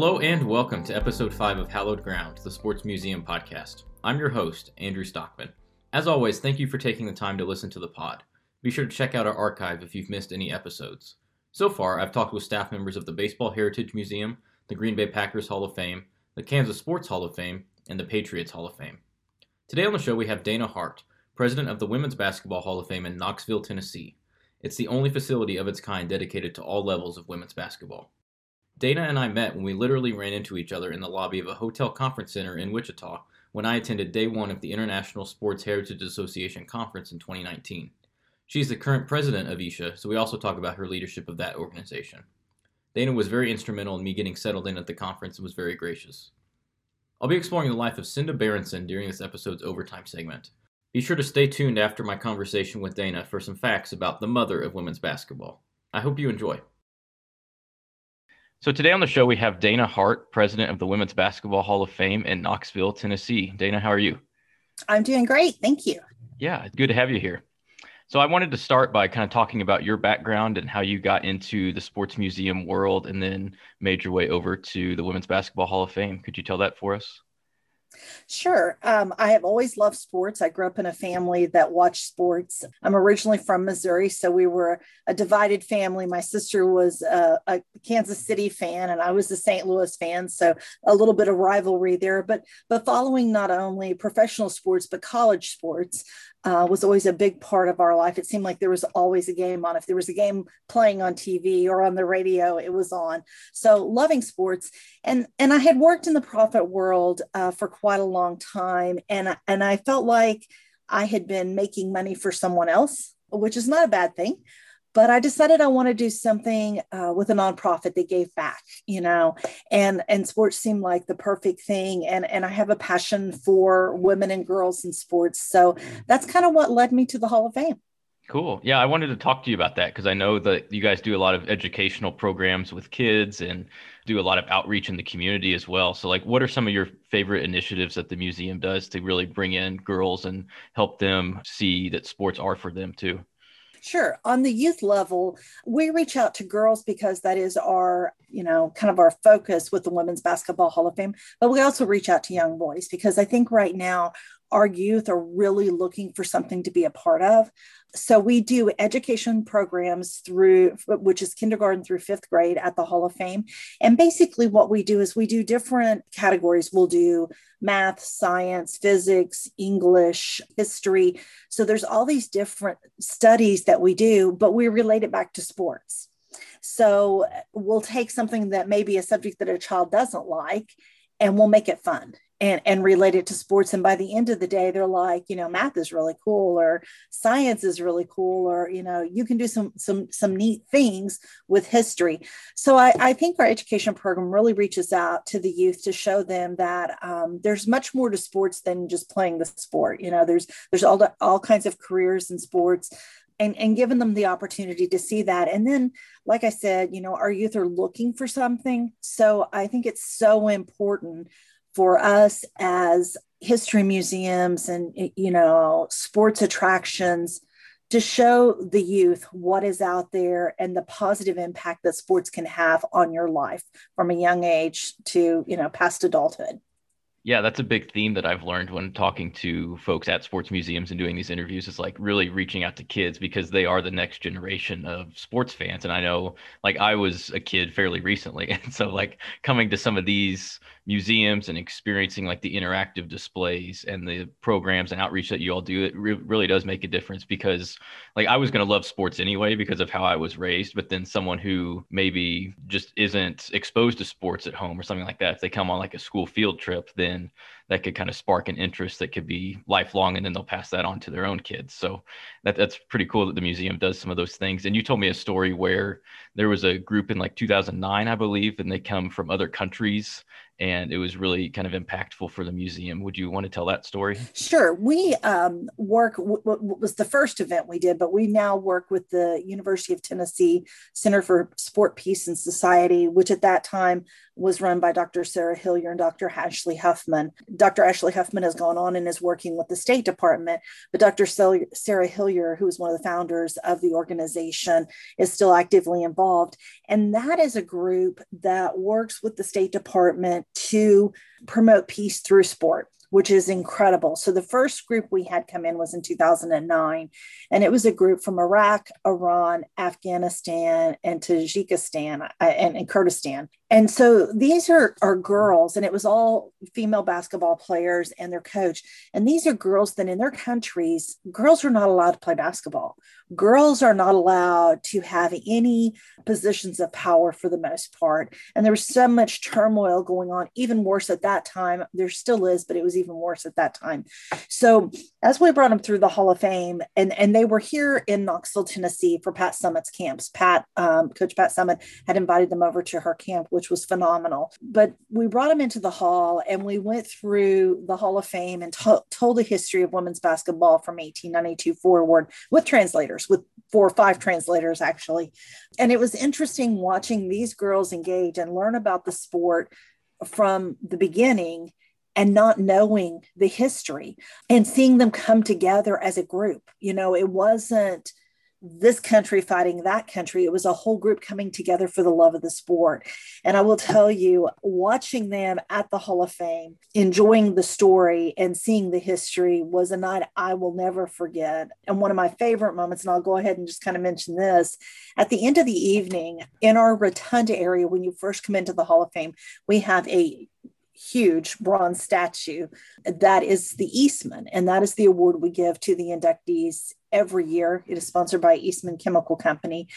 Hello and welcome to episode 5 of Hallowed Ground, the Sports Museum podcast. I'm your host, Andrew Stockman. As always, thank you for taking the time to listen to the pod. Be sure to check out our archive if you've missed any episodes. So far, I've talked with staff members of the Baseball Heritage Museum, the Green Bay Packers Hall of Fame, the Kansas Sports Hall of Fame, and the Patriots Hall of Fame. Today on the show, we have Dana Hart, president of the Women's Basketball Hall of Fame in Knoxville, Tennessee. It's the only facility of its kind dedicated to all levels of women's basketball. Dana and I met when we literally ran into each other in the lobby of a hotel conference center in Wichita when I attended day one of the International Sports Heritage Association conference in 2019. She's the current president of ISHA, so we also talk about her leadership of that organization. Dana was very instrumental in me getting settled in at the conference and was very gracious. I'll be exploring the life of Senda Berenson during this episode's overtime segment. Be sure to stay tuned after my conversation with Dana for some facts about the mother of women's basketball. I hope you enjoy. So today on the show we have Dana Hart, president of the Women's Basketball Hall of Fame in Knoxville, Tennessee. Dana, how are you? I'm doing great. Thank you. Yeah, good to have you here. So I wanted to start by kind of talking about your background and how you got into the sports museum world and then made your way over to the Women's Basketball Hall of Fame. Could you tell that for us? Sure. Um, I have always loved sports. I grew up in a family that watched sports. I'm originally from Missouri, so we were a divided family. My sister was a, a, Kansas City fan, and I was a St. Louis fan, so a little bit of rivalry there. But but following not only professional sports but college sports, uh, was always a big part of our life. It seemed like there was always a game on. If there was a game playing on TV or on the radio, it was on. So loving sports, and and I had worked in the profit world uh, for quite a long time, and and I felt like I had been making money for someone else, which is not a bad thing but I decided I want to do something uh, with a nonprofit that gave back, you know, and and sports seemed like the perfect thing, and and I have a passion for women and girls in sports, so that's kind of what led me to the Hall of Fame. Cool. Yeah, I wanted to talk to you about that because I know that you guys do a lot of educational programs with kids and do a lot of outreach in the community as well. So, like, what are some of your favorite initiatives that the museum does to really bring in girls and help them see that sports are for them too? Sure. On the youth level, we reach out to girls because that is our, you know, kind of our focus with the Women's Basketball Hall of Fame. But we also reach out to young boys because I think right now our youth are really looking for something to be a part of. So we do education programs through, which is kindergarten through fifth grade at the Hall of Fame. And basically, what we do is we do different categories. We'll do math, science, physics, English, history. So there's all these different studies that we do, but we relate it back to sports. So we'll take something that may be a subject that a child doesn't like and we'll make it fun and and relate it to sports and by the end of the day they're like you know math is really cool or science is really cool or you know you can do some some some neat things with history so i, I think our education program really reaches out to the youth to show them that um, there's much more to sports than just playing the sport you know there's there's all the, all kinds of careers in sports and, and giving them the opportunity to see that. And then, like I said, you know, our youth are looking for something. So I think it's so important for us as history museums and you know sports attractions to show the youth what is out there and the positive impact that sports can have on your life from a young age to you know past adulthood yeah, that's a big theme that I've learned when talking to folks at sports museums and doing these interviews is like really reaching out to kids because they are the next generation of sports fans. And I know like I was a kid fairly recently. And so like coming to some of these museums and experiencing like the interactive displays and the programs and outreach that you all do, it re- really does make a difference because like I was going to love sports anyway because of how I was raised. But then someone who maybe just isn't exposed to sports at home or something like that, if they come on like a school field trip, then then that could kind of spark an interest that could be lifelong and then they'll pass that on to their own kids so that, that's pretty cool that the museum does some of those things and you told me a story where there was a group in like 2009 i believe and they come from other countries and it was really kind of impactful for the museum. Would you want to tell that story? Sure. We um, work, w- was the first event we did, but we now work with the University of Tennessee Center for Sport, Peace, and Society, which at that time was run by Dr. Sarah Hillyer and Dr. Ashleigh Huffman. Dr. Ashleigh Huffman has gone on and is working with the State Department, but Dr. Sarah Hillyer, who is one of the founders of the organization, is still actively involved. And that is a group that works with the State Department to promote peace through sport which is incredible. So the first group we had come in was in 2009, and it was a group from Iraq, Iran, Afghanistan, and Tajikistan uh, and, and Kurdistan. And so these are, are girls, and it was all female basketball players and their coach. And these are girls that in their countries, girls are not allowed to play basketball. Girls are not allowed to have any positions of power for the most part. And there was so much turmoil going on, even worse at that time. There still is, but it was even worse at that time. So as we brought them through the Hall of Fame, and, and they were here in Knoxville, Tennessee for Pat Summitt's camps. Pat, um, Coach Pat Summitt had invited them over to her camp, which was phenomenal. But we brought them into the hall and we went through the Hall of Fame and to- told the history of women's basketball from 1892 forward with translators, with four or five translators actually. And it was interesting watching these girls engage and learn about the sport from the beginning and not knowing the history and seeing them come together as a group. You know, it wasn't this country fighting that country. It was a whole group coming together for the love of the sport. And I will tell you, watching them at the Hall of Fame, enjoying the story and seeing the history was a night I will never forget. And one of my favorite moments, and I'll go ahead and just kind of mention this at the end of the evening in our rotunda area, when you first come into the Hall of Fame, we have a huge bronze statue. That is the Eastman, and that is the award we give to the inductees every year. It is sponsored by Eastman Chemical Company.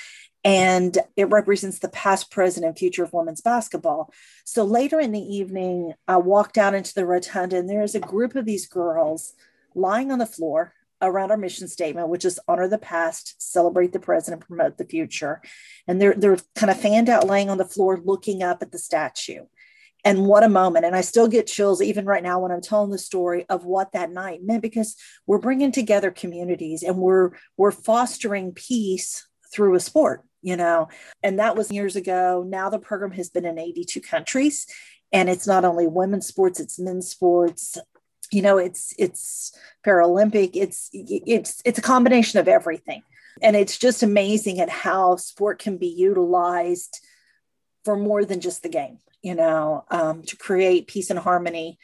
And it represents the past, present, and future of women's basketball. So later in the evening, I walked out into the rotunda, and there's a group of these girls lying on the floor around our mission statement, which is honor the past, celebrate the present, and promote the future. And they're they're kind of fanned out, laying on the floor, looking up at the statue and what a moment. And i still get chills even right now when i'm telling the story of what that night meant because we're bringing together communities and we're we're fostering peace through a sport you know? And that was years ago. Now the program has been in 82 countries and it's not only women's sports it's men's sports. You know it's it's paralympic it's it's it's a combination of everything. And it's just amazing at how sport can be utilized for more than just the game you know, um, to create peace and harmony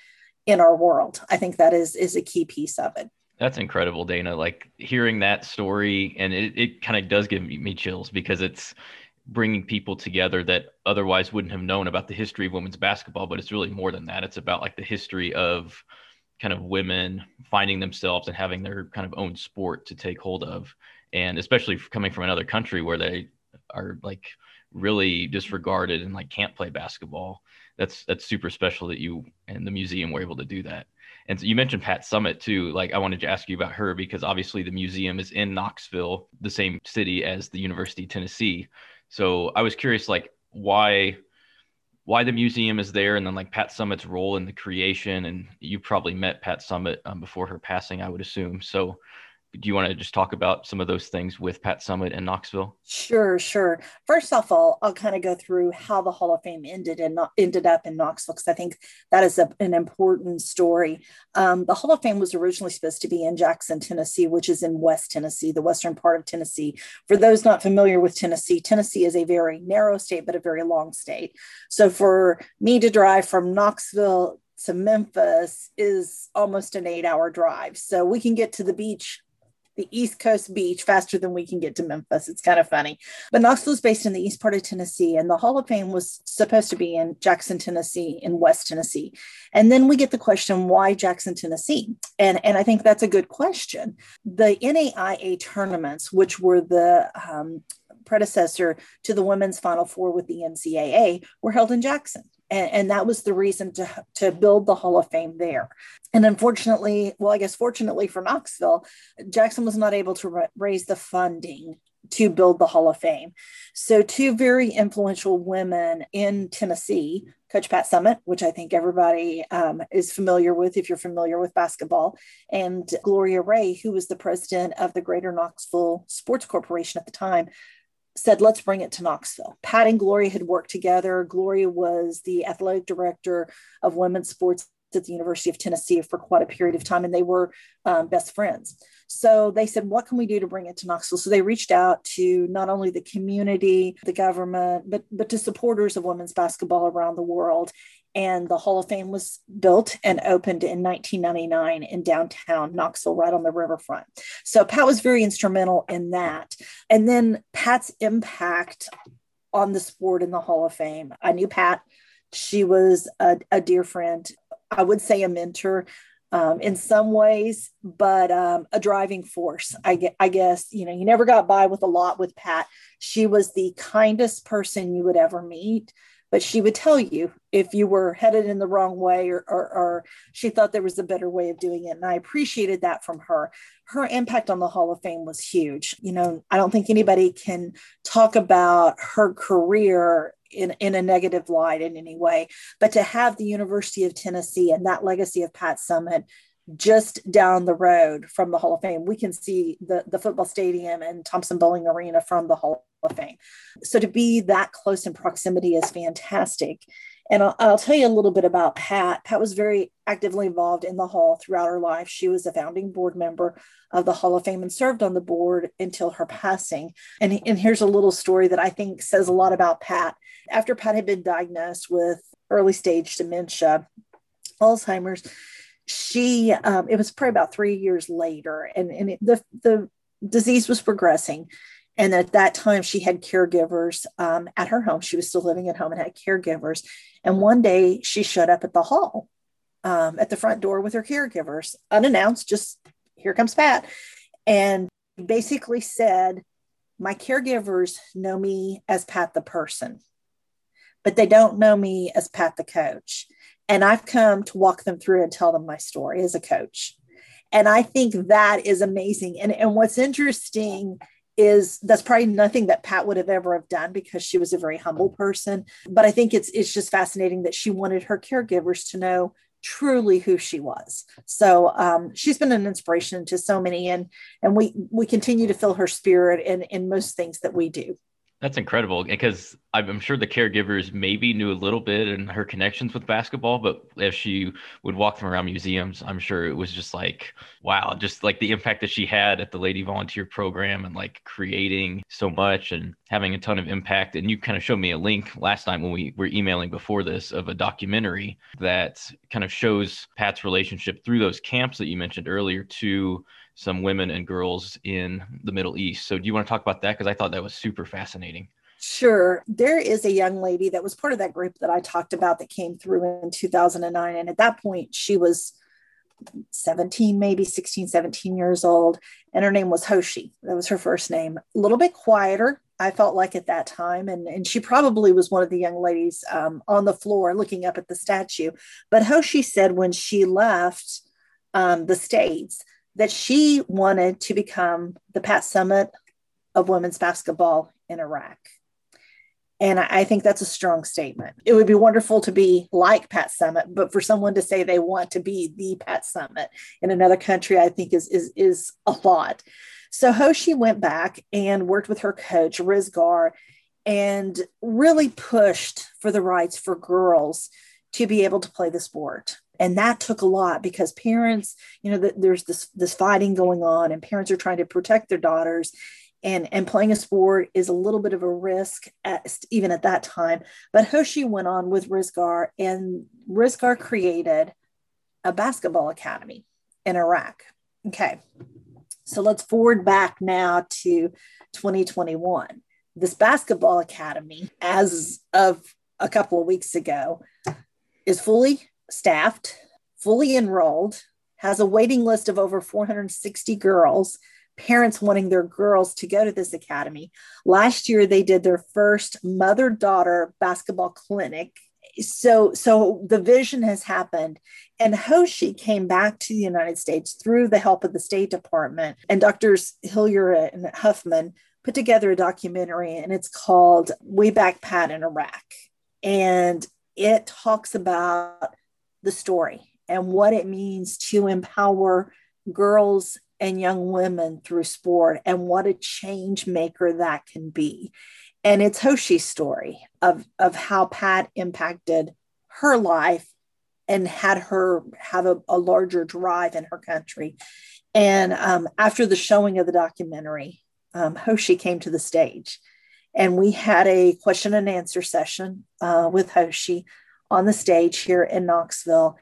in our world. I think that is is a key piece of it. That's incredible, Dana. Like hearing that story, and it, it kind of does give me chills because it's bringing people together that otherwise wouldn't have known about the history of women's basketball. But it's really more than that. It's about like the history of kind of women finding themselves and having their kind of own sport to take hold of. And especially coming from another country where they are like really disregarded and like can't play basketball. That's that's super special that you and the museum were able to do that. And so you mentioned Pat Summitt too. Like I wanted to ask you about her because obviously the museum is in Knoxville, the same city as the University of Tennessee. So I was curious, like why why the museum is there, and then like Pat Summitt's role in the creation. And you probably met Pat Summitt um, before her passing, I would assume. So do you want to just talk about some of those things with Pat Summitt in Knoxville? Sure, sure. First off, I'll, I'll kind of go through how the Hall of Fame ended and not, ended up in Knoxville because I think that is a, an important story. Um, the Hall of Fame was originally supposed to be in Jackson, Tennessee, which is in West Tennessee, the western part of Tennessee. For those not familiar with Tennessee, Tennessee is a very narrow state, but a very long state. So for me to drive from Knoxville to Memphis is almost an eight hour drive. So we can get to the beach the East Coast beach faster than we can get to Memphis. It's kind of funny. But Knoxville is based in the east part of Tennessee, and the Hall of Fame was supposed to be in Jackson, Tennessee, in West Tennessee. And then we get the question, why Jackson, Tennessee? And, and I think that's a good question. The NAIA tournaments, which were the um, predecessor to the women's Final Four with the NCAA, were held in Jackson. And, and, that was the reason to, to build the Hall of Fame there. And unfortunately, well, I guess fortunately for Knoxville, Jackson was not able to ra- raise the funding to build the Hall of Fame. So, two very influential women in Tennessee, Coach Pat Summitt, which I think everybody um, is familiar with if you're familiar with basketball, and Gloria Ray, who was the president of the Greater Knoxville Sports Corporation at the time, said, let's bring it to Knoxville. Pat and Gloria had worked together. Gloria was the athletic director of women's sports at the University of Tennessee for quite a period of time, and they were um, best friends. So they said, What can we do to bring it to Knoxville? So they reached out to not only the community, the government, but, but to supporters of women's basketball around the world. And the Hall of Fame was built and opened in 1999 in downtown Knoxville, right on the riverfront. So Pat was very instrumental in that. And then Pat's impact on the sport in the Hall of Fame. I knew Pat. She was a, a dear friend. I would say a mentor um, in some ways, but um, a driving force. I, I guess, you know, you never got by with a lot with Pat. She was the kindest person you would ever meet, but she would tell you if you were headed in the wrong way or, or, or she thought there was a better way of doing it. And I appreciated that from her. Her impact on the Hall of Fame was huge. You know, I don't think anybody can talk about her career in, in a negative light in any way. But to have the University of Tennessee and that legacy of Pat Summitt just down the road from the Hall of Fame, we can see the, the football stadium and Thompson-Boling Arena from the Hall of Fame. So to be that close in proximity is fantastic. And I'll, I'll, tell you a little bit about Pat. Pat was very actively involved in the Hall throughout her life. She was a founding board member of the Hall of Fame and served on the board until her passing. And, and here's a little story that I think says a lot about Pat. After Pat had been diagnosed with early stage dementia, Alzheimer's, she um, it was probably about three years later, and, and it, the the disease was progressing. And at that time, she had caregivers um, at her home. She was still living at home and had caregivers. And one day she showed up at the hall um, at the front door with her caregivers, unannounced, just here comes Pat. And basically said, My caregivers know me as Pat the person, but they don't know me as Pat the coach. And I've come to walk them through and tell them my story as a coach. And I think that is amazing. And, and what's interesting is that's probably nothing that Pat would have ever have done because she was a very humble person. But I think it's it's just fascinating that she wanted her caregivers to know truly who she was. So um, she's been an inspiration to so many, and and we we continue to feel her spirit in in most things that we do. That's incredible because I'm sure the caregivers maybe knew a little bit and her connections with basketball, but if she would walk them around museums, I'm sure it was just like, wow, just like the impact that she had at the Lady Volunteer Program and like creating so much and having a ton of impact. And you kind of showed me a link last time when we were emailing before this of a documentary that kind of shows Pat's relationship through those camps that you mentioned earlier to some women and girls in the Middle East. So, do you want to talk about that? Because I thought that was super fascinating. Sure. There is a young lady that was part of that group that I talked about that came through in 2009. And at that point, she was 17, maybe 16, 17 years old. And her name was Hoshi. That was her first name. A little bit quieter, I felt like at that time. And, and she probably was one of the young ladies um, on the floor looking up at the statue. But Hoshi said when she left um, the States, that she wanted to become the Pat Summitt of women's basketball in Iraq. And I think that's a strong statement. It would be wonderful to be like Pat Summitt, but for someone to say they want to be the Pat Summitt in another country, I think is is is a lot. So Hoshi went back and worked with her coach Rizgar and really pushed for the rights for girls to be able to play the sport and that took a lot because parents you know there's this this fighting going on and parents are trying to protect their daughters. And and playing a sport is a little bit of a risk at, even at that time. But hoshi went on with rizgar and rizgar created a basketball academy in iraq. Okay. So let's forward back now to 2021 this basketball academy as of a couple of weeks ago is fully staffed, fully enrolled, has a waiting list of over 460 girls, parents wanting their girls to go to this academy. Last year, they did their first mother daughter basketball clinic. So, so the vision has happened. And Hoshi came back to the United States through the help of the State Department and Doctors Hillyer and Huffman put together a documentary, and it's called Way Back Pat in Iraq. And it talks about the story and what it means to empower girls and young women through sport and what a change maker that can be. And it's Hoshi's story of, of how Pat impacted her life and had her have a, a larger drive in her country. And um, after the showing of the documentary, um, Hoshi came to the stage and we had a question and answer session uh, with Hoshi on the stage here in Knoxville.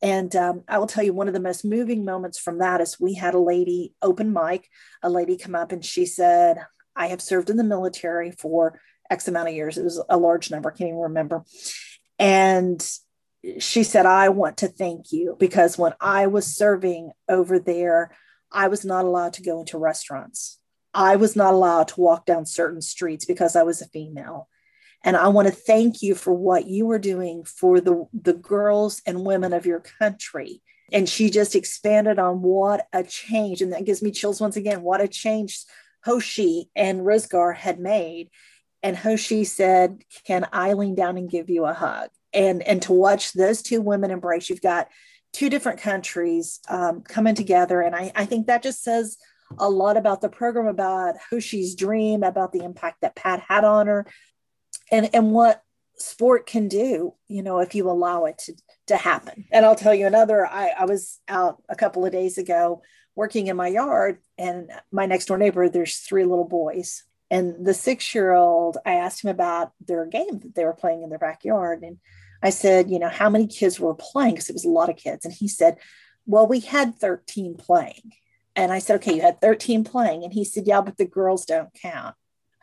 And um, I will tell you, one of the most moving moments from that is we had a lady open mic, a lady come up and she said, I have served in the military for X amount of years. It was a large number, I can't even remember. And she said, I want to thank you because when I was serving over there, I was not allowed to go into restaurants. I was not allowed to walk down certain streets because I was a female. And I want to thank you for what you were doing for the, the girls and women of your country. And she just expanded on what a change, and that gives me chills once again, what a change Hoshi and Rosgar had made. And Hoshi said, Can I lean down and give you a hug? And, and to watch those two women embrace, you've got two different countries um, coming together. And I, I think that just says a lot about the program, about Hoshi's dream, about the impact that Pat had on her, and and what sport can do you know if you allow it to to happen. And i'll tell you another i, I was out a couple of days ago working in my yard and my next door neighbor there's three little boys. And the six year old i asked him about their game that they were playing in their backyard. And i said you know how many kids were playing? Because it was a lot of kids. And he said well we had 13 playing. And i said okay you had 13 playing. And he said yeah but the girls don't count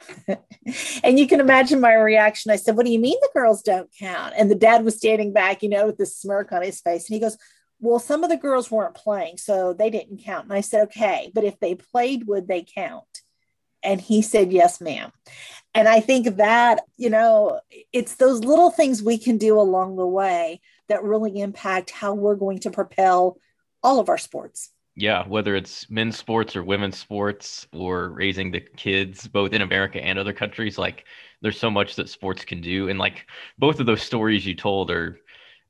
and you can imagine my reaction. I said, What do you mean the girls don't count? And the dad was standing back, you know, with this smirk on his face. And he goes, Well, some of the girls weren't playing, so they didn't count. And I said, Okay, but if they played, would they count? And he said, Yes, ma'am. And I think that, you know, it's those little things we can do along the way that really impact how we're going to propel all of our sports yeah, whether it's men's sports or women's sports or raising the kids both in America and other countries, like there's so much that sports can do. And like both of those stories you told are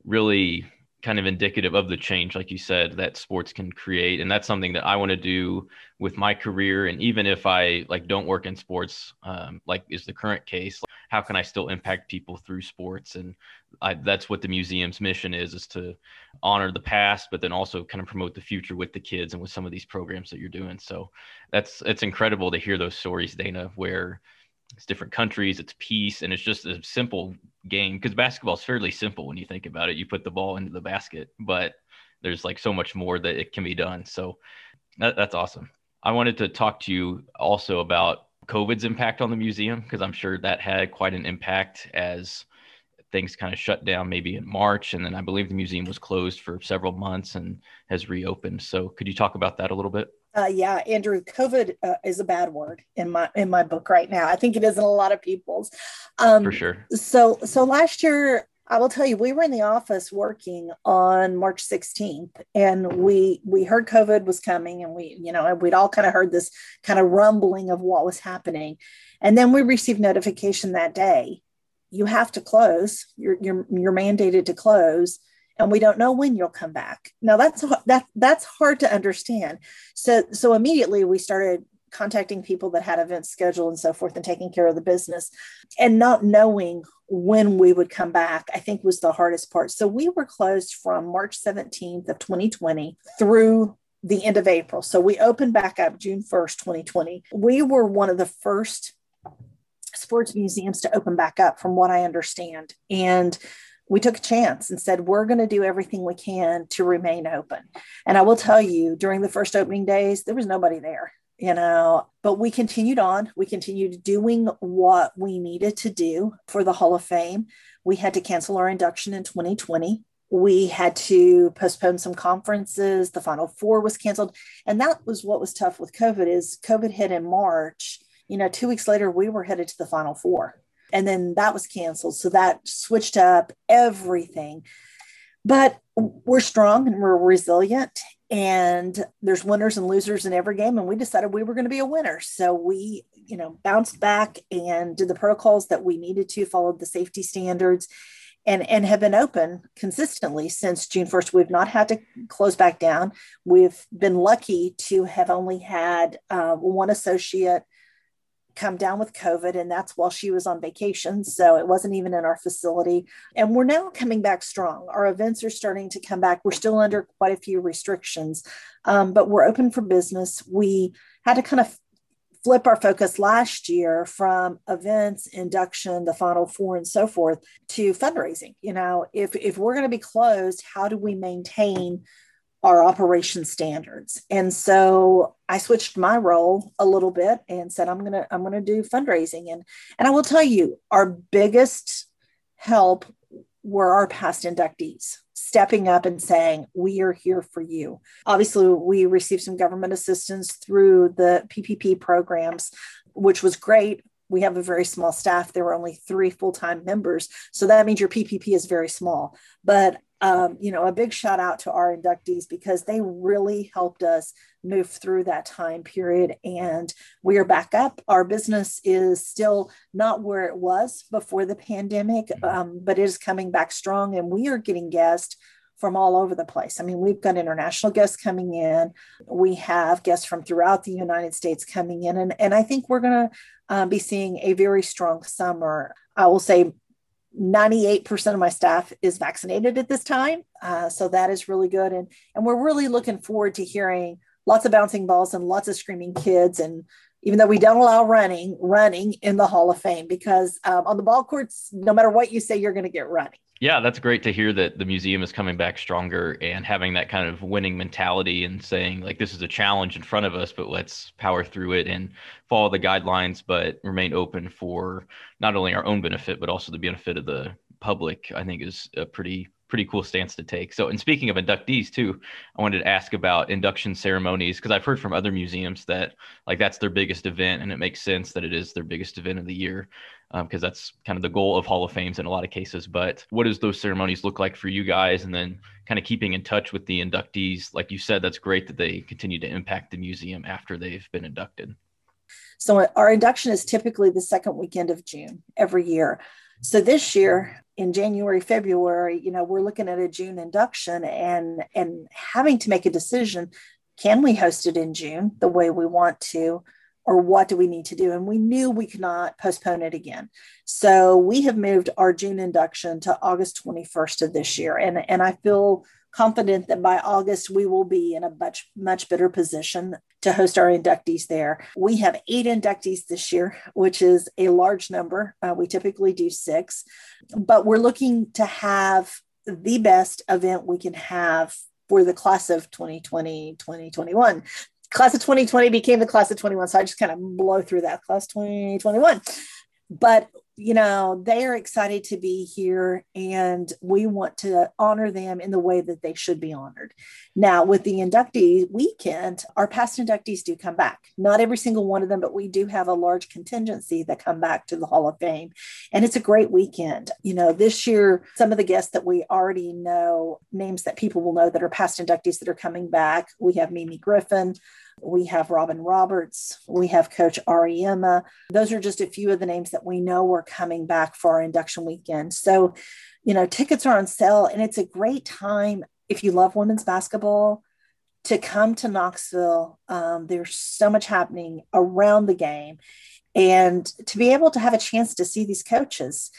really kind of indicative of the change, like you said, that sports can create. And that's something that I want to do with my career. And even if I like don't work in sports, um, like is the current case, how can I still impact people through sports? And I, that's what the museum's mission is: is to honor the past, but then also kind of promote the future with the kids and with some of these programs that you're doing. So that's it's incredible to hear those stories, Dana, where it's different countries, it's peace, and it's just a simple game because basketball is fairly simple when you think about it. You put the ball into the basket, but there's like so much more that it can be done. So that, that's awesome. I wanted to talk to you also about COVID's impact on the museum because I'm sure that had quite an impact as things kind of shut down maybe in March. And then I believe the museum was closed for several months and has reopened. So could you talk about that a little bit? Uh, yeah, Andrew, COVID uh, is a bad word in my in my book right now. I think it is in a lot of people's. Um, For sure. So so last year, I will tell you, we were in the office working on March 16th, and we we heard COVID was coming, and we you know we'd all kind of heard this kind of rumbling of what was happening, and then we received notification that day you have to close. You're, you're, you're mandated to close and we don't know when you'll come back. Now that's that that's hard to understand. So so immediately we started contacting people that had events scheduled and so forth and taking care of the business and not knowing when we would come back i think was the hardest part so we were closed from march 17th of 2020 through the end of april so we opened back up june 1st 2020 we were one of the first sports museums to open back up, from what I understand. And we took a chance and said, we're going to do everything we can to remain open. And I will tell you, during the first opening days, there was nobody there, you know, but we continued on. We continued doing what we needed to do for the Hall of Fame. We had to cancel our induction in 2020 we had to postpone some conferences the final four was canceled and that was what was tough with covid is covid hit in march you know, two weeks later, we were headed to the final four. And then that was canceled. So that switched up everything. But we're strong and we're resilient. And there's winners and losers in every game. And we decided we were going to be a winner. So we, you know, bounced back and did the protocols that we needed to, followed the safety standards and and have been open consistently since June 1st. We've not had to close back down. We've been lucky to have only had uh, one associate come down with COVID, and that's while she was on vacation. So it wasn't even in our facility. And we're now coming back strong. Our events are starting to come back. We're still under quite a few restrictions, um, but we're open for business. We had to kind of flip our focus last year from events, induction, the final four, and so forth to fundraising. You know, if if we're going to be closed, how do we maintain our operation standards? And so I switched my role a little bit and said, I'm gonna I'm gonna do fundraising. And and I will tell you, our biggest help were our past inductees stepping up and saying, We are here for you. Obviously, we received some government assistance through the PPP programs, which was great. We have a very small staff. There were only three full time members. So that means your PPP is very small. But um, you know, a big shout out to our inductees because they really helped us move through that time period. And we are back up. Our business is still not where it was before the pandemic, mm-hmm. um, but it is coming back strong. And we are getting guests from all over the place. I mean, we've got international guests coming in. We have guests from throughout the United States coming in. And, and I think we're going to uh, be seeing a very strong summer. I will say 98% of my staff is vaccinated at this time. Uh, so that is really good. And, and we're really looking forward to hearing lots of bouncing balls and lots of screaming kids. And even though we don't allow running, running in the Hall of Fame, because um, on the ball courts, no matter what you say, you're going to get running. Yeah, that's great to hear that the museum is coming back stronger and having that kind of winning mentality and saying, like, this is a challenge in front of us, but let's power through it and follow the guidelines, but remain open for not only our own benefit, but also the benefit of the public, I think is a pretty pretty cool stance to take. So, and speaking of inductees too, I wanted to ask about induction ceremonies because I've heard from other museums that like that's their biggest event, and it makes sense that it is their biggest event of the year because um, that's kind of the goal of Hall of Fames in a lot of cases. But what does those ceremonies look like for you guys? And then kind of keeping in touch with the inductees, like you said, that's great that they continue to impact the museum after they've been inducted. So our induction is typically the second weekend of June every year. So this year in January, February, you know, we're looking at a June induction and and having to make a decision, can we host it in June the way we want to? Or what do we need to do? And we knew we could not postpone it again. So we have moved our June induction to August 21st of this year. And, and I feel confident that by August we will be in a much much better position to host our inductees there. We have eight inductees this year, which is a large number. Uh, we typically do six, but we're looking to have the best event we can have for the class of 2020 2021 class of 2020 became the class of 21 so i just kind of blow through that class 2021 but you know, they are excited to be here and we want to honor them in the way that they should be honored. Now, with the inductee weekend, our past inductees do come back. Not every single one of them, but we do have a large contingency that come back to the Hall of Fame. And it's a great weekend. You know, this year, some of the guests that we already know, names that people will know that are past inductees that are coming back, we have Mimi Griffin. We have Robin Roberts. We have Coach Auriemma. Those are just a few of the names that we know are coming back for our induction weekend. So, you know, tickets are on sale, and it's a great time if you love women's basketball to come to Knoxville. Um, there's so much happening around the game, and to be able to have a chance to see these coaches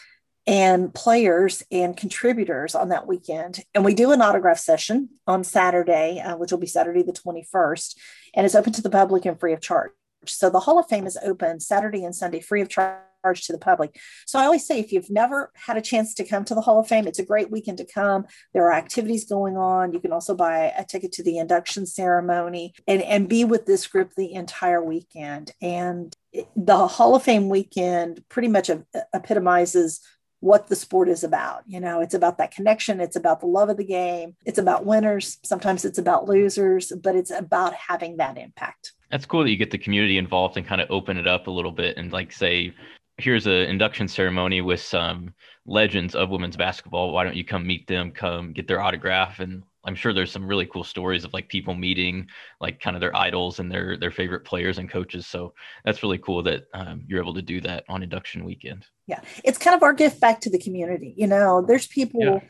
and players and contributors on that weekend. And we do an autograph session on Saturday, uh, which will be Saturday the 21st, and it's open to the public and free of charge. So the Hall of Fame is open Saturday and Sunday, free of charge to the public. So I always say if you've never had a chance to come to the Hall of Fame, it's a great weekend to come. There are activities going on. You can also buy a ticket to the induction ceremony and, and be with this group the entire weekend. And the Hall of Fame weekend pretty much epitomizes what the sport is about. You know, it's about that connection, it's about the love of the game, it's about winners, sometimes it's about losers, but it's about having that impact. That's cool that you get the community involved and kind of open it up a little bit and like say, here's an induction ceremony with some legends of women's basketball. Why don't you come meet them, come get their autograph and I'm sure there's some really cool stories of like people meeting like kind of their idols and their their favorite players and coaches. So that's really cool that um, you're able to do that on induction weekend. Yeah, it's kind of our gift back to the community. You know, there's people, yeah.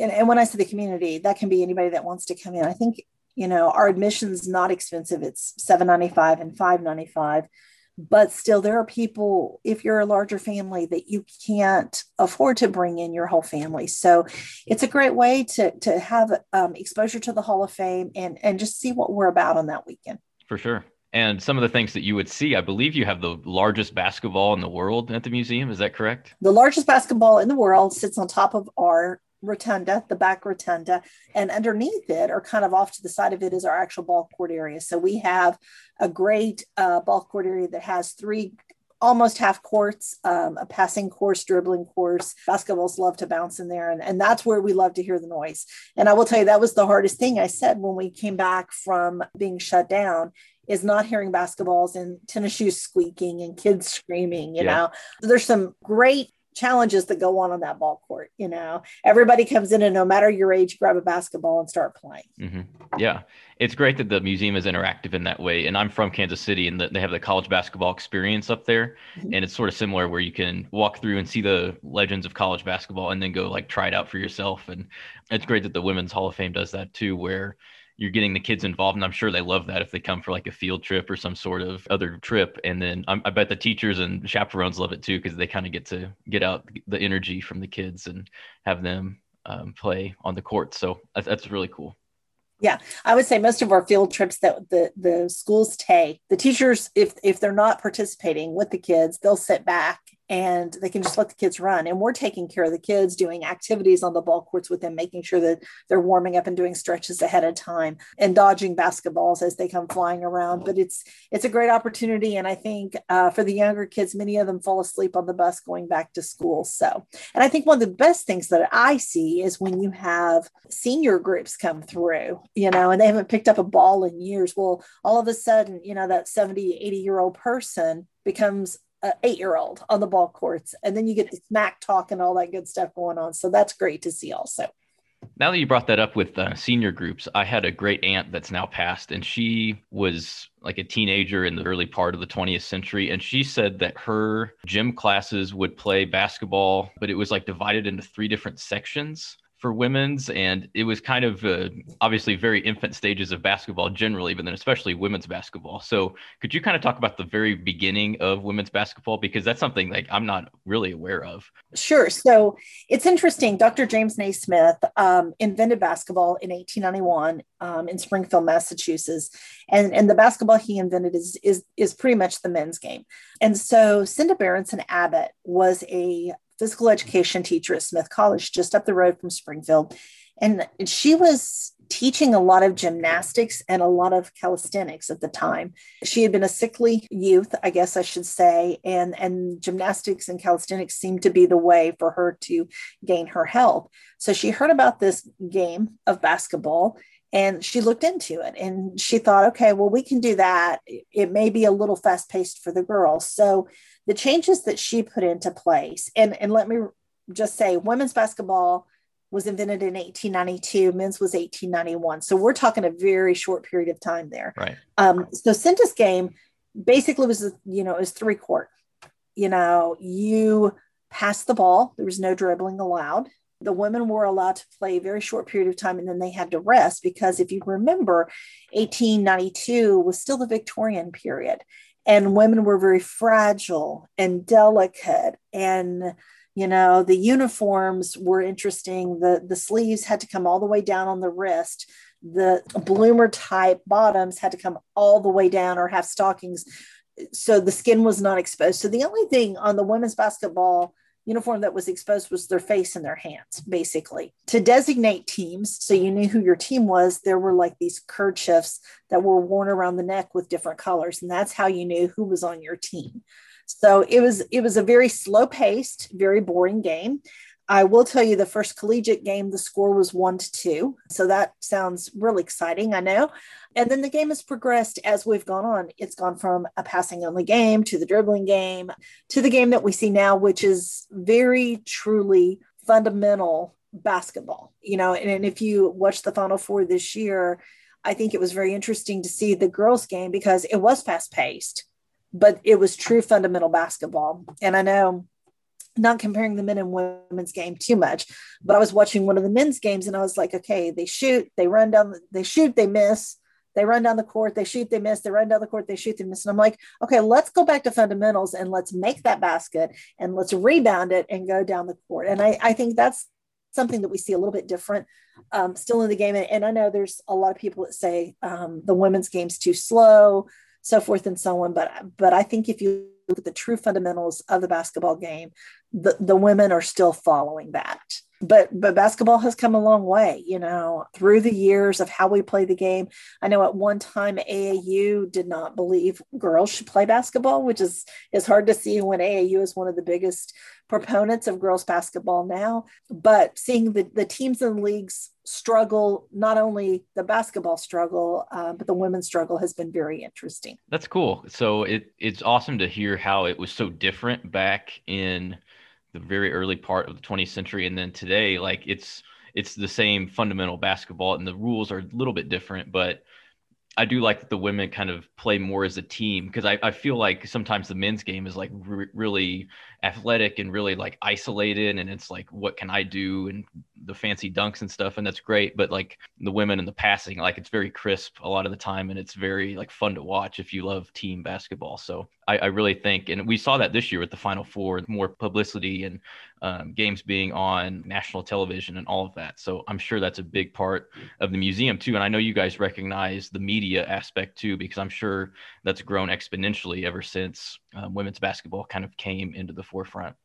and, and when I say the community, that can be anybody that wants to come in. I think you know our admission's not expensive; it's seven ninety five and five ninety five. But still there are people if you're a larger family that you can't afford to bring in your whole family. So it's a great way to to have um, exposure to the hall of fame and and just see what we're about on that weekend. For sure. And some of the things that you would see i believe you have the largest basketball in the world at the museum. Is that correct? The largest basketball in the world sits on top of our rotunda, the back rotunda, and underneath it, or kind of off to the side of it, is our actual ball court area. So we have a great uh, ball court area that has three almost half courts, um, a passing course, dribbling course. Basketballs love to bounce in there. And, and that's where we love to hear the noise. And I will tell you, that was the hardest thing I said when we came back from being shut down is not hearing basketballs and tennis shoes squeaking and kids screaming, you yeah. know. There's some great challenges that go on on that ball court. You know, everybody comes in and no matter your age, grab a basketball and start playing. Mm-hmm. Yeah, it's great that the museum is interactive in that way. And I'm from Kansas City, and the, they have the college basketball experience up there, mm-hmm. and it's sort of similar where you can walk through and see the legends of college basketball, and then go like try it out for yourself. And it's great that the Women's Hall of Fame does that too, where you're getting the kids involved and i'm sure they love that if they come for like a field trip or some sort of other trip. And then I'm, i bet the teachers and chaperones love it too because they kind of get to get out the energy from the kids and have them um, play on the court. So that's, that's really cool. Yeah, I would say most of our field trips that the the schools take, the teachers, if if they're not participating with the kids, they'll sit back and they can just let the kids run. And we're taking care of the kids, doing activities on the ball courts with them, making sure that they're warming up and doing stretches ahead of time and dodging basketballs as they come flying around. But it's it's a great opportunity, and I think uh, for the younger kids, many of them fall asleep on the bus going back to school. So, and I think one of the best things that I see is when you have senior groups come through, you know, and they haven't picked up a ball in years. Well, all of a sudden, you know, that 70, 80 year old person becomes eight year old on the ball courts. And then you get the smack talk and all that good stuff going on. So that's great to see also. Now that you brought that up with uh, senior groups, I had a great aunt that's now passed, and she was like a teenager in the early part of the 20th century. And she said that her gym classes would play basketball, but it was like divided into three different sections for women's and it was kind of uh, obviously very infant stages of basketball generally but then especially women's basketball. So could you kind of talk about the very beginning of women's basketball? Because that's something like i'm not really aware of. Sure. So it's interesting. Dr james naismith um, invented basketball in 1891 um, in springfield massachusetts and, and the basketball he invented is, is is pretty much the men's game. And so senda berenson abbott was a physical education teacher at Smith College, just up the road from Springfield. And she was teaching a lot of gymnastics and a lot of calisthenics at the time. She had been a sickly youth, I guess I should say, and, and gymnastics and calisthenics seemed to be the way for her to gain her health. So she heard about this game of basketball and she looked into it and she thought, okay, well, we can do that. It may be a little fast paced for the girls. So the changes that she put into place, and, and let me just say, women's basketball was invented in 1892, men's was 1891. So we're talking a very short period of time there. Right. Um, so Senda's game basically was, you know, it was three court. You know, you pass the ball, there was no dribbling allowed. The women were allowed to play a very short period of time and then they had to rest because if you remember, 1892 was still the Victorian period and women were very fragile and delicate and you know the uniforms were interesting. The the sleeves had to come all the way down on the wrist. The bloomer type bottoms had to come all the way down or have stockings. So the skin was not exposed. So the only thing on the women's basketball uniform that was exposed was their face and their hands, basically. To designate teams, so you knew who your team was, there were like these kerchiefs that were worn around the neck with different colors, and that's how you knew who was on your team. So it was it was a very slow paced, very boring game. I will tell you the first collegiate game, the score was one to two. So that sounds really exciting, I know. And then the game has progressed as we've gone on. It's gone from a passing only game to the dribbling game to the game that we see now, which is very truly fundamental basketball. You know, and, and if you watch the Final Four this year, I think it was very interesting to see the girls' game because it was fast paced, but it was true fundamental basketball. And I know not comparing the men and women's game too much, but I was watching one of the men's games and I was like, okay, they shoot, they run down, they shoot, they miss, they run down the court, they shoot, they miss, they run down the court, they shoot, they miss. And I'm like, okay, let's go back to fundamentals and let's make that basket and let's rebound it and go down the court. And I, I think that's something that we see a little bit different um, still in the game. And, and, I know there's a lot of people that say um, the women's game's too slow, so forth and so on. But but I think if you look at the true fundamentals of the basketball game, the, the women are still following that. But but basketball has come a long way you know through the years of how we play the game. I know at one time aau did not believe girls should play basketball which is is hard to see when aau is one of the biggest proponents of girls basketball now. But seeing the, the teams and leagues struggle not only the basketball struggle uh, but the women's struggle has been very interesting. That's cool. So it it's awesome to hear how it was so different back in the very early part of the 20th century and then today. Like it's it's the same fundamental basketball and the rules are a little bit different but I do like that the women kind of play more as a team because I, I feel like sometimes the men's game is like re- really athletic and really like isolated and it's like what can I do and the fancy dunks and stuff and that's great but like the women and the passing like it's very crisp a lot of the time and it's very like fun to watch if you love team basketball so I, I really think and we saw that this year with the final four more publicity and um, games being on national television and all of that so I'm sure that's a big part of the museum too and I know you guys recognize the media aspect too because I'm sure that's grown exponentially ever since um, women's basketball kind of came into the forefront.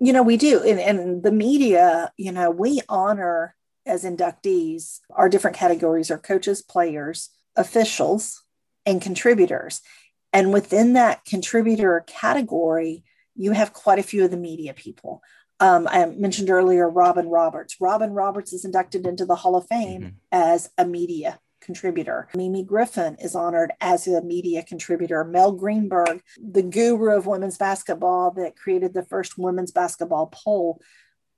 You know, we do. And, and the media, you know, we honor as inductees our different categories are coaches, players, officials, and contributors. And within that contributor category, you have quite a few of the media people. Um, I mentioned earlier Robin Roberts. Robin Roberts is inducted into the Hall of Fame mm-hmm. as a media contributor. Mimi Griffin is honored as a media contributor. Mel Greenberg, the guru of women's basketball that created the first women's basketball poll,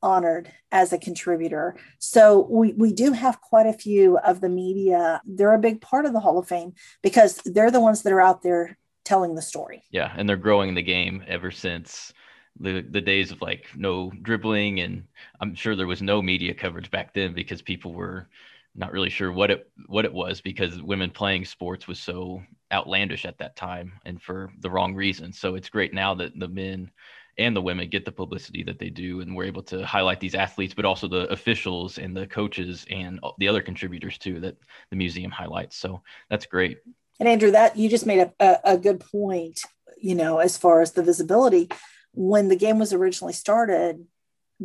honored as a contributor. So we, we do have quite a few of the media. They're a big part of the Hall of Fame because they're the ones that are out there telling the story. Yeah, and they're growing the game ever since the the days of like no dribbling and I'm sure there was no media coverage back then because people were not really sure what it what it was because women playing sports was so outlandish at that time and for the wrong reasons. So it's great now that the men and the women get the publicity that they do and we're able to highlight these athletes but also the officials and the coaches and the other contributors too that the museum highlights. So that's great. And andrew that you just made a, a, a good point you know as far as the visibility when the game was originally started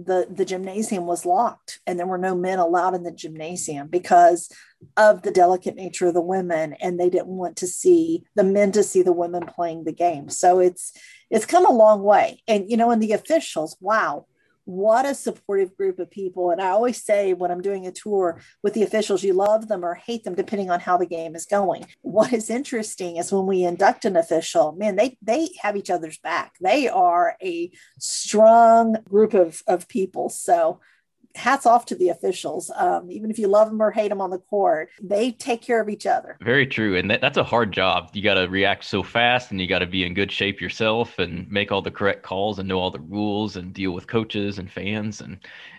the the gymnasium was locked and there were no men allowed in the gymnasium because of the delicate nature of the women and they didn't want to see the men to see the women playing the game. So it's it's come a long way. And you know and the officials wow what a supportive group of people. And I always say when I'm doing a tour with the officials, you love them or hate them depending on how the game is going. What is interesting is when we induct an official, man, they they have each other's back. They are a strong group of, of people. So hats off to the officials. Um, even if you love them or hate them on the court, they take care of each other. Very true. And that, that's a hard job. You got to react so fast and you got to be in good shape yourself and make all the correct calls and know all the rules and deal with coaches and fans. And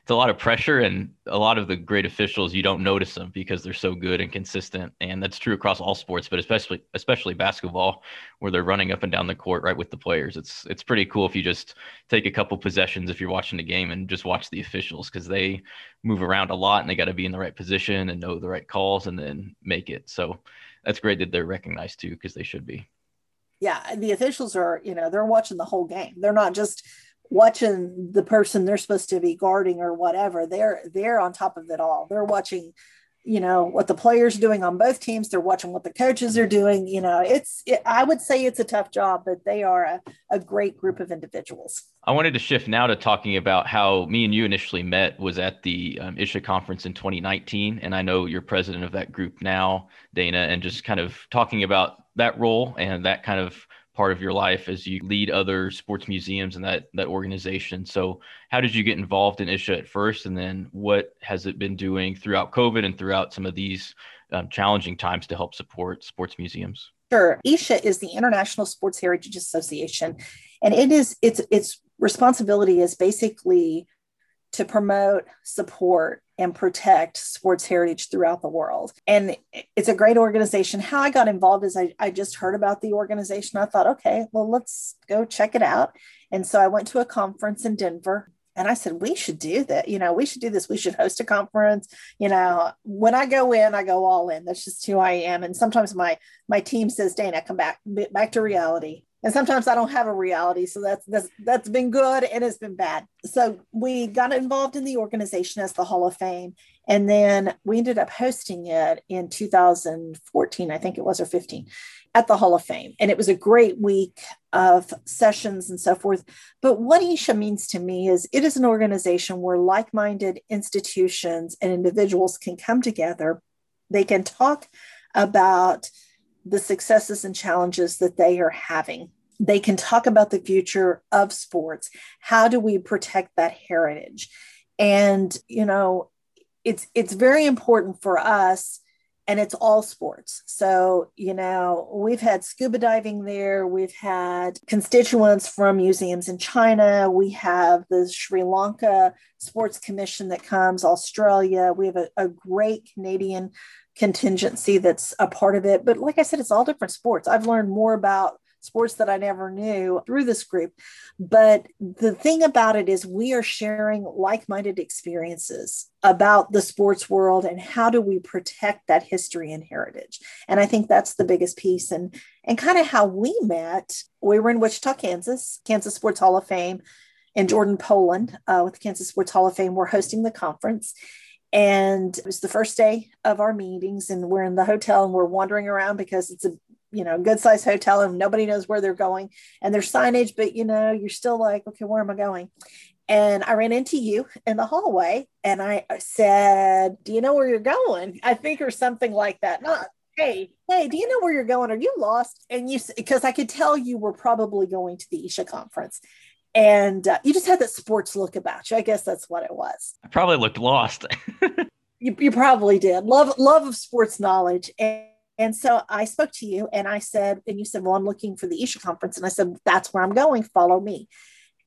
it's a lot of pressure and a lot of the great officials you don't notice them because they're so good and consistent. And that's true across all sports but especially especially basketball where they're running up and down the court right with the players. It's it's pretty cool if you just take a couple possessions if you're watching the game and just watch the officials because they move around a lot and they got to be in the right position and know the right calls and then make it. So that's great that they're recognized too because they should be. Yeah the officials are you know they're watching the whole game. They're not just watching the person they're supposed to be guarding or whatever they're they're on top of it all. They're watching you know what the players doing on both teams. They're watching what the coaches are doing. You know it's it, i would say it's a tough job but they are a, a great group of individuals. I wanted to shift now to talking about how me and you initially met was at the um, isha conference in 2019 and i know you're president of that group now dana and just kind of talking about that role and that kind of part of your life as you lead other sports museums and that that organization. So, how did you get involved in ISHA at first, and then what has it been doing throughout COVID and throughout some of these um, challenging times to help support sports museums? Sure, ISHA is the International Sports Heritage Association, and it is its its responsibility is basically to promote, support, and protect sports heritage throughout the world. And it's a great organization. How I got involved is I, I just heard about the organization. I thought, okay, well, let's go check it out. And so I went to a conference in Denver and I said, we should do that. You know, we should do this. We should host a conference. You know, when I go in, I go all in. That's just who I am. And sometimes my my team says, Dana, come back, back to reality and sometimes I don't have a reality. So that's that's that's been good and it's been bad. So we got involved in the organization as the Hall of Fame, and then we ended up hosting it in 2014, I think it was or 15, at the Hall of Fame, and it was a great week of sessions and so forth. But what ISHA means to me is it is an organization where like-minded institutions and individuals can come together. They can talk about the successes and challenges that they are having. They can talk about the future of sports. How do we protect that heritage? And, you know, it's it's very important for us and it's all sports. So, you know, we've had scuba diving there, we've had constituents from museums in China, we have the Sri Lanka Sports Commission that comes, Australia, we have a, a great Canadian contingency that's a part of it. But like I said, it's all different sports. I've learned more about sports that I never knew through this group. But the thing about it is, we are sharing like minded experiences about the sports world and how do we protect that history and heritage. And I think that's the biggest piece. And, and kind of how we met, we were in Wichita, Kansas, Kansas Sports Hall of Fame. In Jordan, Poland, uh, with Kansas Sports Hall of Fame, we're hosting the conference. And it was the first day of our meetings, and we're in the hotel and we're wandering around because it's a you know good sized hotel and nobody knows where they're going and there's signage but you know you're still like okay where am i going and i ran into you in the hallway and i said do you know where you're going i think or something like that not hey hey do you know where you're going are you lost and you because i could tell you were probably going to the isha conference and uh, you just had that sports look about you. I guess that's what it was. I probably looked lost. you, you probably did. Love love of sports knowledge. And, and so I spoke to you and I said, and you said, Well, I'm looking for the Isha conference. And I said, That's where I'm going. Follow me.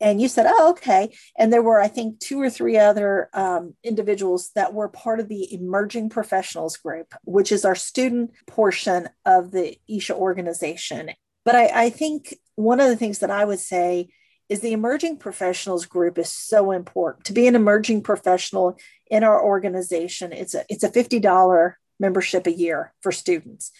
And you said, Oh, okay. And there were, I think, two or three other um, individuals that were part of the Emerging Professionals Group, which is our student portion of the Isha organization. But I, I think one of the things that I would say is the emerging professionals group is so important to be an emerging professional in our organization it's a it's a $50 membership a year for students.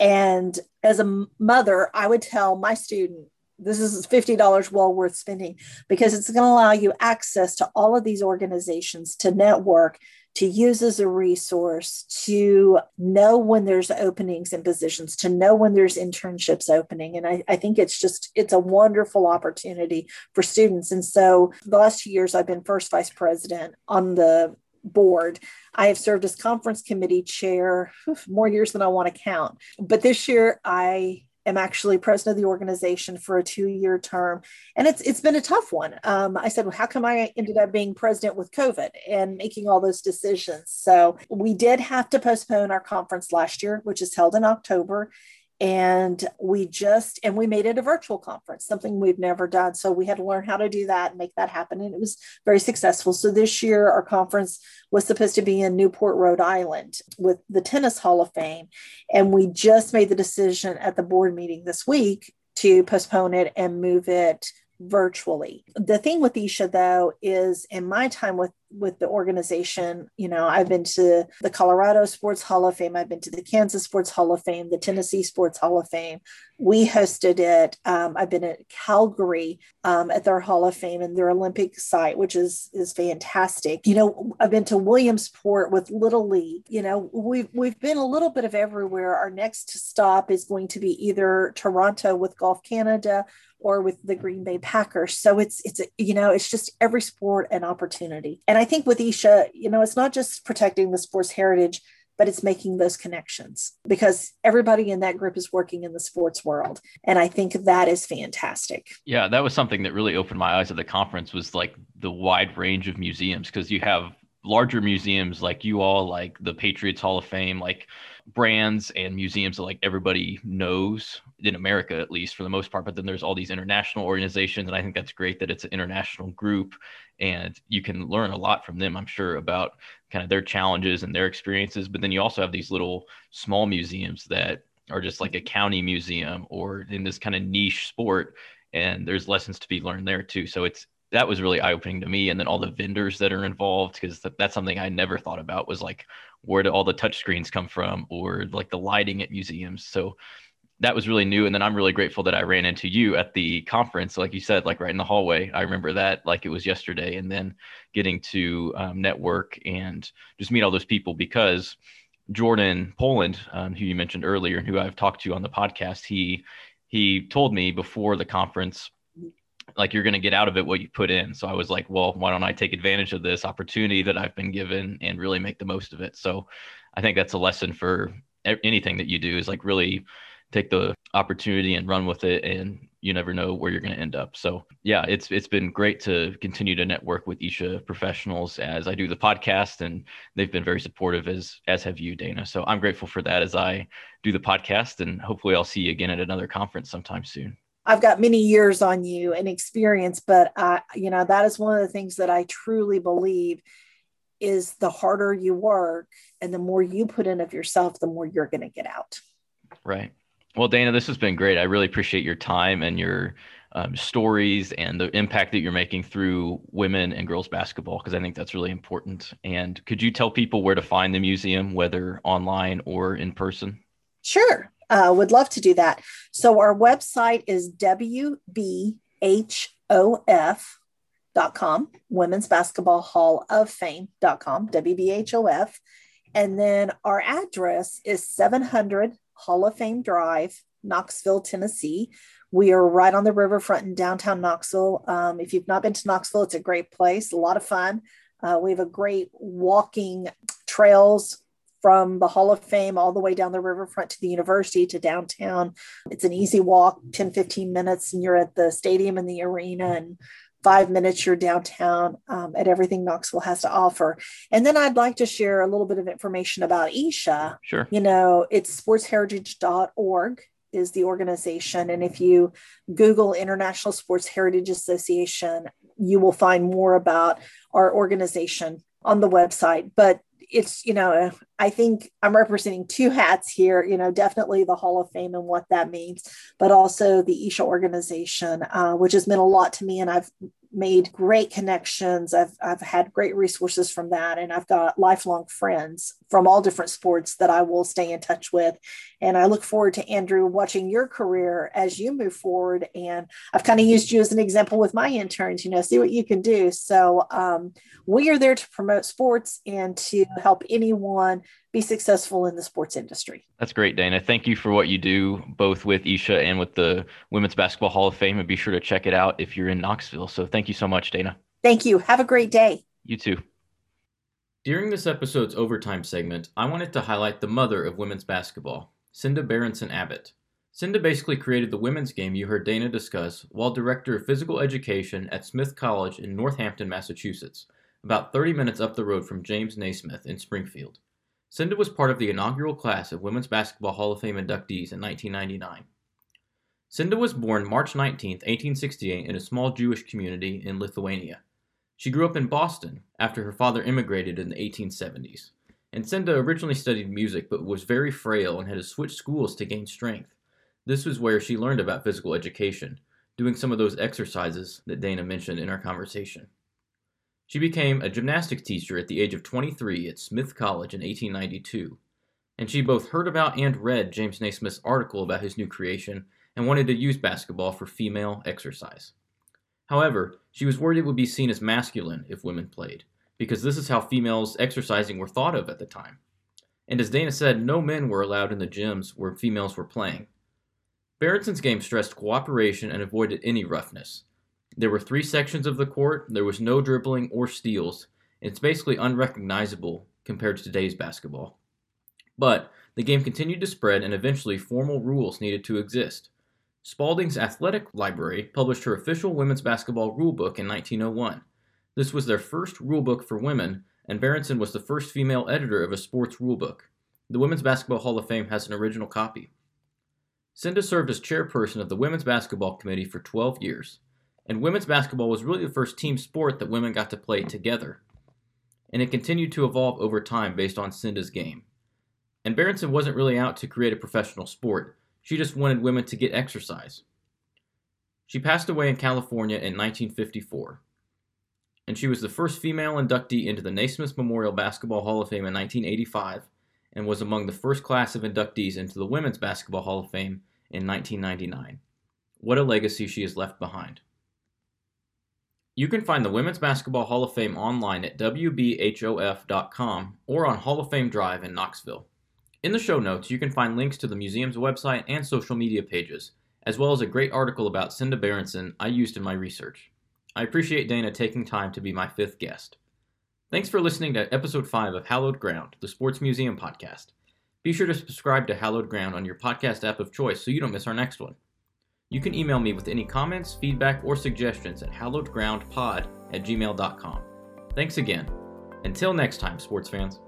And as a mother i would tell my student this is $50 well worth spending because it's going to allow you access to all of these organizations to network to use as a resource to know when there's openings and positions to know when there's internships opening. And I, I, think it's just it's a wonderful opportunity for students. And so the last two years i've been first vice president on the board i have served as conference committee chair more years than i want to count but this year i am actually president of the organization for a two-year term, and it's it's been a tough one. Um, I said, well, how come I ended up being president with COVID and making all those decisions? So we did have to postpone our conference last year, which is held in October, and we just and we made it a virtual conference something we've never done. So we had to learn how to do that and make that happen. And it was very successful. So this year our conference was supposed to be in newport rhode island with the tennis hall of fame. And we just made the decision at the board meeting this week to postpone it and move it virtually. The thing with Isha though is in my time with with the organization, you know, I've been to the Colorado Sports Hall of Fame, I've been to the Kansas Sports Hall of Fame, the Tennessee Sports Hall of Fame. We hosted it. Um, I've been at Calgary um, at their Hall of Fame and their Olympic site, which is is fantastic. You know, I've been to Williamsport with Little League. You know, we've we've been a little bit of everywhere. Our next stop is going to be either Toronto with Golf Canada or with the Green Bay Packers. So it's it's you know it's just every sport an opportunity. And I think with Isha, you know, it's not just protecting the sports heritage, but it's making those connections because everybody in that group is working in the sports world and i think that is fantastic yeah that was something that really opened my eyes at the conference was like the wide range of museums because you have larger museums like you all, like the Patriots Hall of Fame, like brands and museums that like everybody knows in America, at least for the most part. But then there's all these international organizations. And I think that's great that it's an international group and you can learn a lot from them, I'm sure, about kind of their challenges and their experiences. But then you also have these little small museums that are just like a county museum or in this kind of niche sport. And there's lessons to be learned there too. So it's that was really eye opening to me. And then all the vendors that are involved, because that's something I never thought about was like, where do all the touch screens come from or like the lighting at museums? So that was really new. And then I'm really grateful that I ran into you at the conference, like you said, like right in the hallway. I remember that like it was yesterday. And then getting to um, network and just meet all those people because Jordan Poland, um, who you mentioned earlier and who I've talked to on the podcast, he he told me before the conference like you're going to get out of it what you put in. So I was like, well, why don't I take advantage of this opportunity that I've been given and really make the most of it? So I think that's a lesson for anything that you do is like really take the opportunity and run with it and you never know where you're going to end up so yeah it's it's been great to continue to network with isha professionals as i do the podcast and they've been very supportive as as have you dana so i'm grateful for that as i do the podcast and hopefully i'll see you again at another conference sometime soon I've got many years on you and experience, but I, you know, that is one of the things that I truly believe is the harder you work and the more you put in of yourself, the more you're going to get out. Right. Well, Dana, this has been great. I really appreciate your time and your um, stories and the impact that you're making through women and girls basketball, because I think that's really important. And could you tell people where to find the museum, whether online or in person? Sure. Uh, would love to do that. So our website is WBHOF.com, Women's Basketball Hall of Fame.com, WBHOF. And then our address is 700 Hall of Fame Drive, Knoxville, Tennessee. We are right on the riverfront in downtown Knoxville. Um, if you've not been to Knoxville, it's a great place, a lot of fun. Uh, we have a great walking trails from the Hall of Fame all the way down the riverfront to the university to downtown. It's an easy walk, 10, 15 minutes, and you're at the stadium and the arena. And five minutes you're downtown um, at everything knoxville has to offer and then i'd like to share a little bit of information about isha sure you know it's sportsheritage.org is the organization and if you google international sports heritage association you will find more about our organization on the website but it's you know i think i'm representing two hats here you know definitely the hall of fame and what that means but also the isha organization uh, which has meant a lot to me and i've made great connections. I've, I've had great resources from that. And I've got lifelong friends from all different sports that I will stay in touch with. And I look forward to Andrew watching your career as you move forward. And I've kind of used you as an example with my interns, you know, see what you can do. So um, we are there to promote sports and to help anyone be successful in the sports industry. That's great, Dana. Thank you for what you do, both with Isha and with the Women's Basketball Hall of Fame. And be sure to check it out if you're in Knoxville. So thank you so much, Dana. Thank you. Have a great day. You too. During this episode's overtime segment, I wanted to highlight the mother of women's basketball, Senda Berenson Abbott. Senda basically created the women's game you heard Dana discuss while director of physical education at Smith College in Northampton, Massachusetts, about 30 minutes up the road from James Naismith in Springfield. Senda was part of the inaugural class of Women's Basketball Hall of Fame inductees in 1999. Senda was born March 19, 1868, in a small Jewish community in Lithuania. She grew up in Boston after her father immigrated in the 1870s. And Senda originally studied music but was very frail and had to switch schools to gain strength. This was where she learned about physical education, doing some of those exercises that Dana mentioned in our conversation. She became a gymnastics teacher at the age of 23 at Smith College in 1892, and she both heard about and read James Naismith's article about his new creation and wanted to use basketball for female exercise. However, she was worried it would be seen as masculine if women played, because this is how females exercising were thought of at the time. And as Dana said, no men were allowed in the gyms where females were playing. Berenson's game stressed cooperation and avoided any roughness, there were three sections of the court. There was no dribbling or steals. It's basically unrecognizable compared to today's basketball. But the game continued to spread, and eventually formal rules needed to exist. Spalding's Athletic Library published her official women's basketball rulebook in 1901. This was their first rulebook for women, and Berenson was the first female editor of a sports rulebook. The Women's Basketball Hall of Fame has an original copy. Senda served as chairperson of the Women's Basketball Committee for 12 years, and women's basketball was really the first team sport that women got to play together. And it continued to evolve over time based on Senda's game. And Berenson wasn't really out to create a professional sport, she just wanted women to get exercise. She passed away in California in 1954 and she was the first female inductee into the Naismith Memorial Basketball Hall of Fame in 1985 and was among the first class of inductees into the Women's Basketball Hall of Fame in 1999. What a legacy she has left behind. You can find the Women's Basketball Hall of Fame online at WBHOF.com or on Hall of Fame Drive in Knoxville. In the show notes, you can find links to the museum's website and social media pages, as well as a great article about Senda Berenson I used in my research. I appreciate Dana taking time to be my fifth guest. Thanks for listening to episode 5 of Hallowed Ground, the Sports Museum podcast. Be sure to subscribe to Hallowed Ground on your podcast app of choice so you don't miss our next one. You can email me with any comments, feedback, or suggestions at hallowedgroundpod at gmail.com. Thanks again. Until next time, sports fans.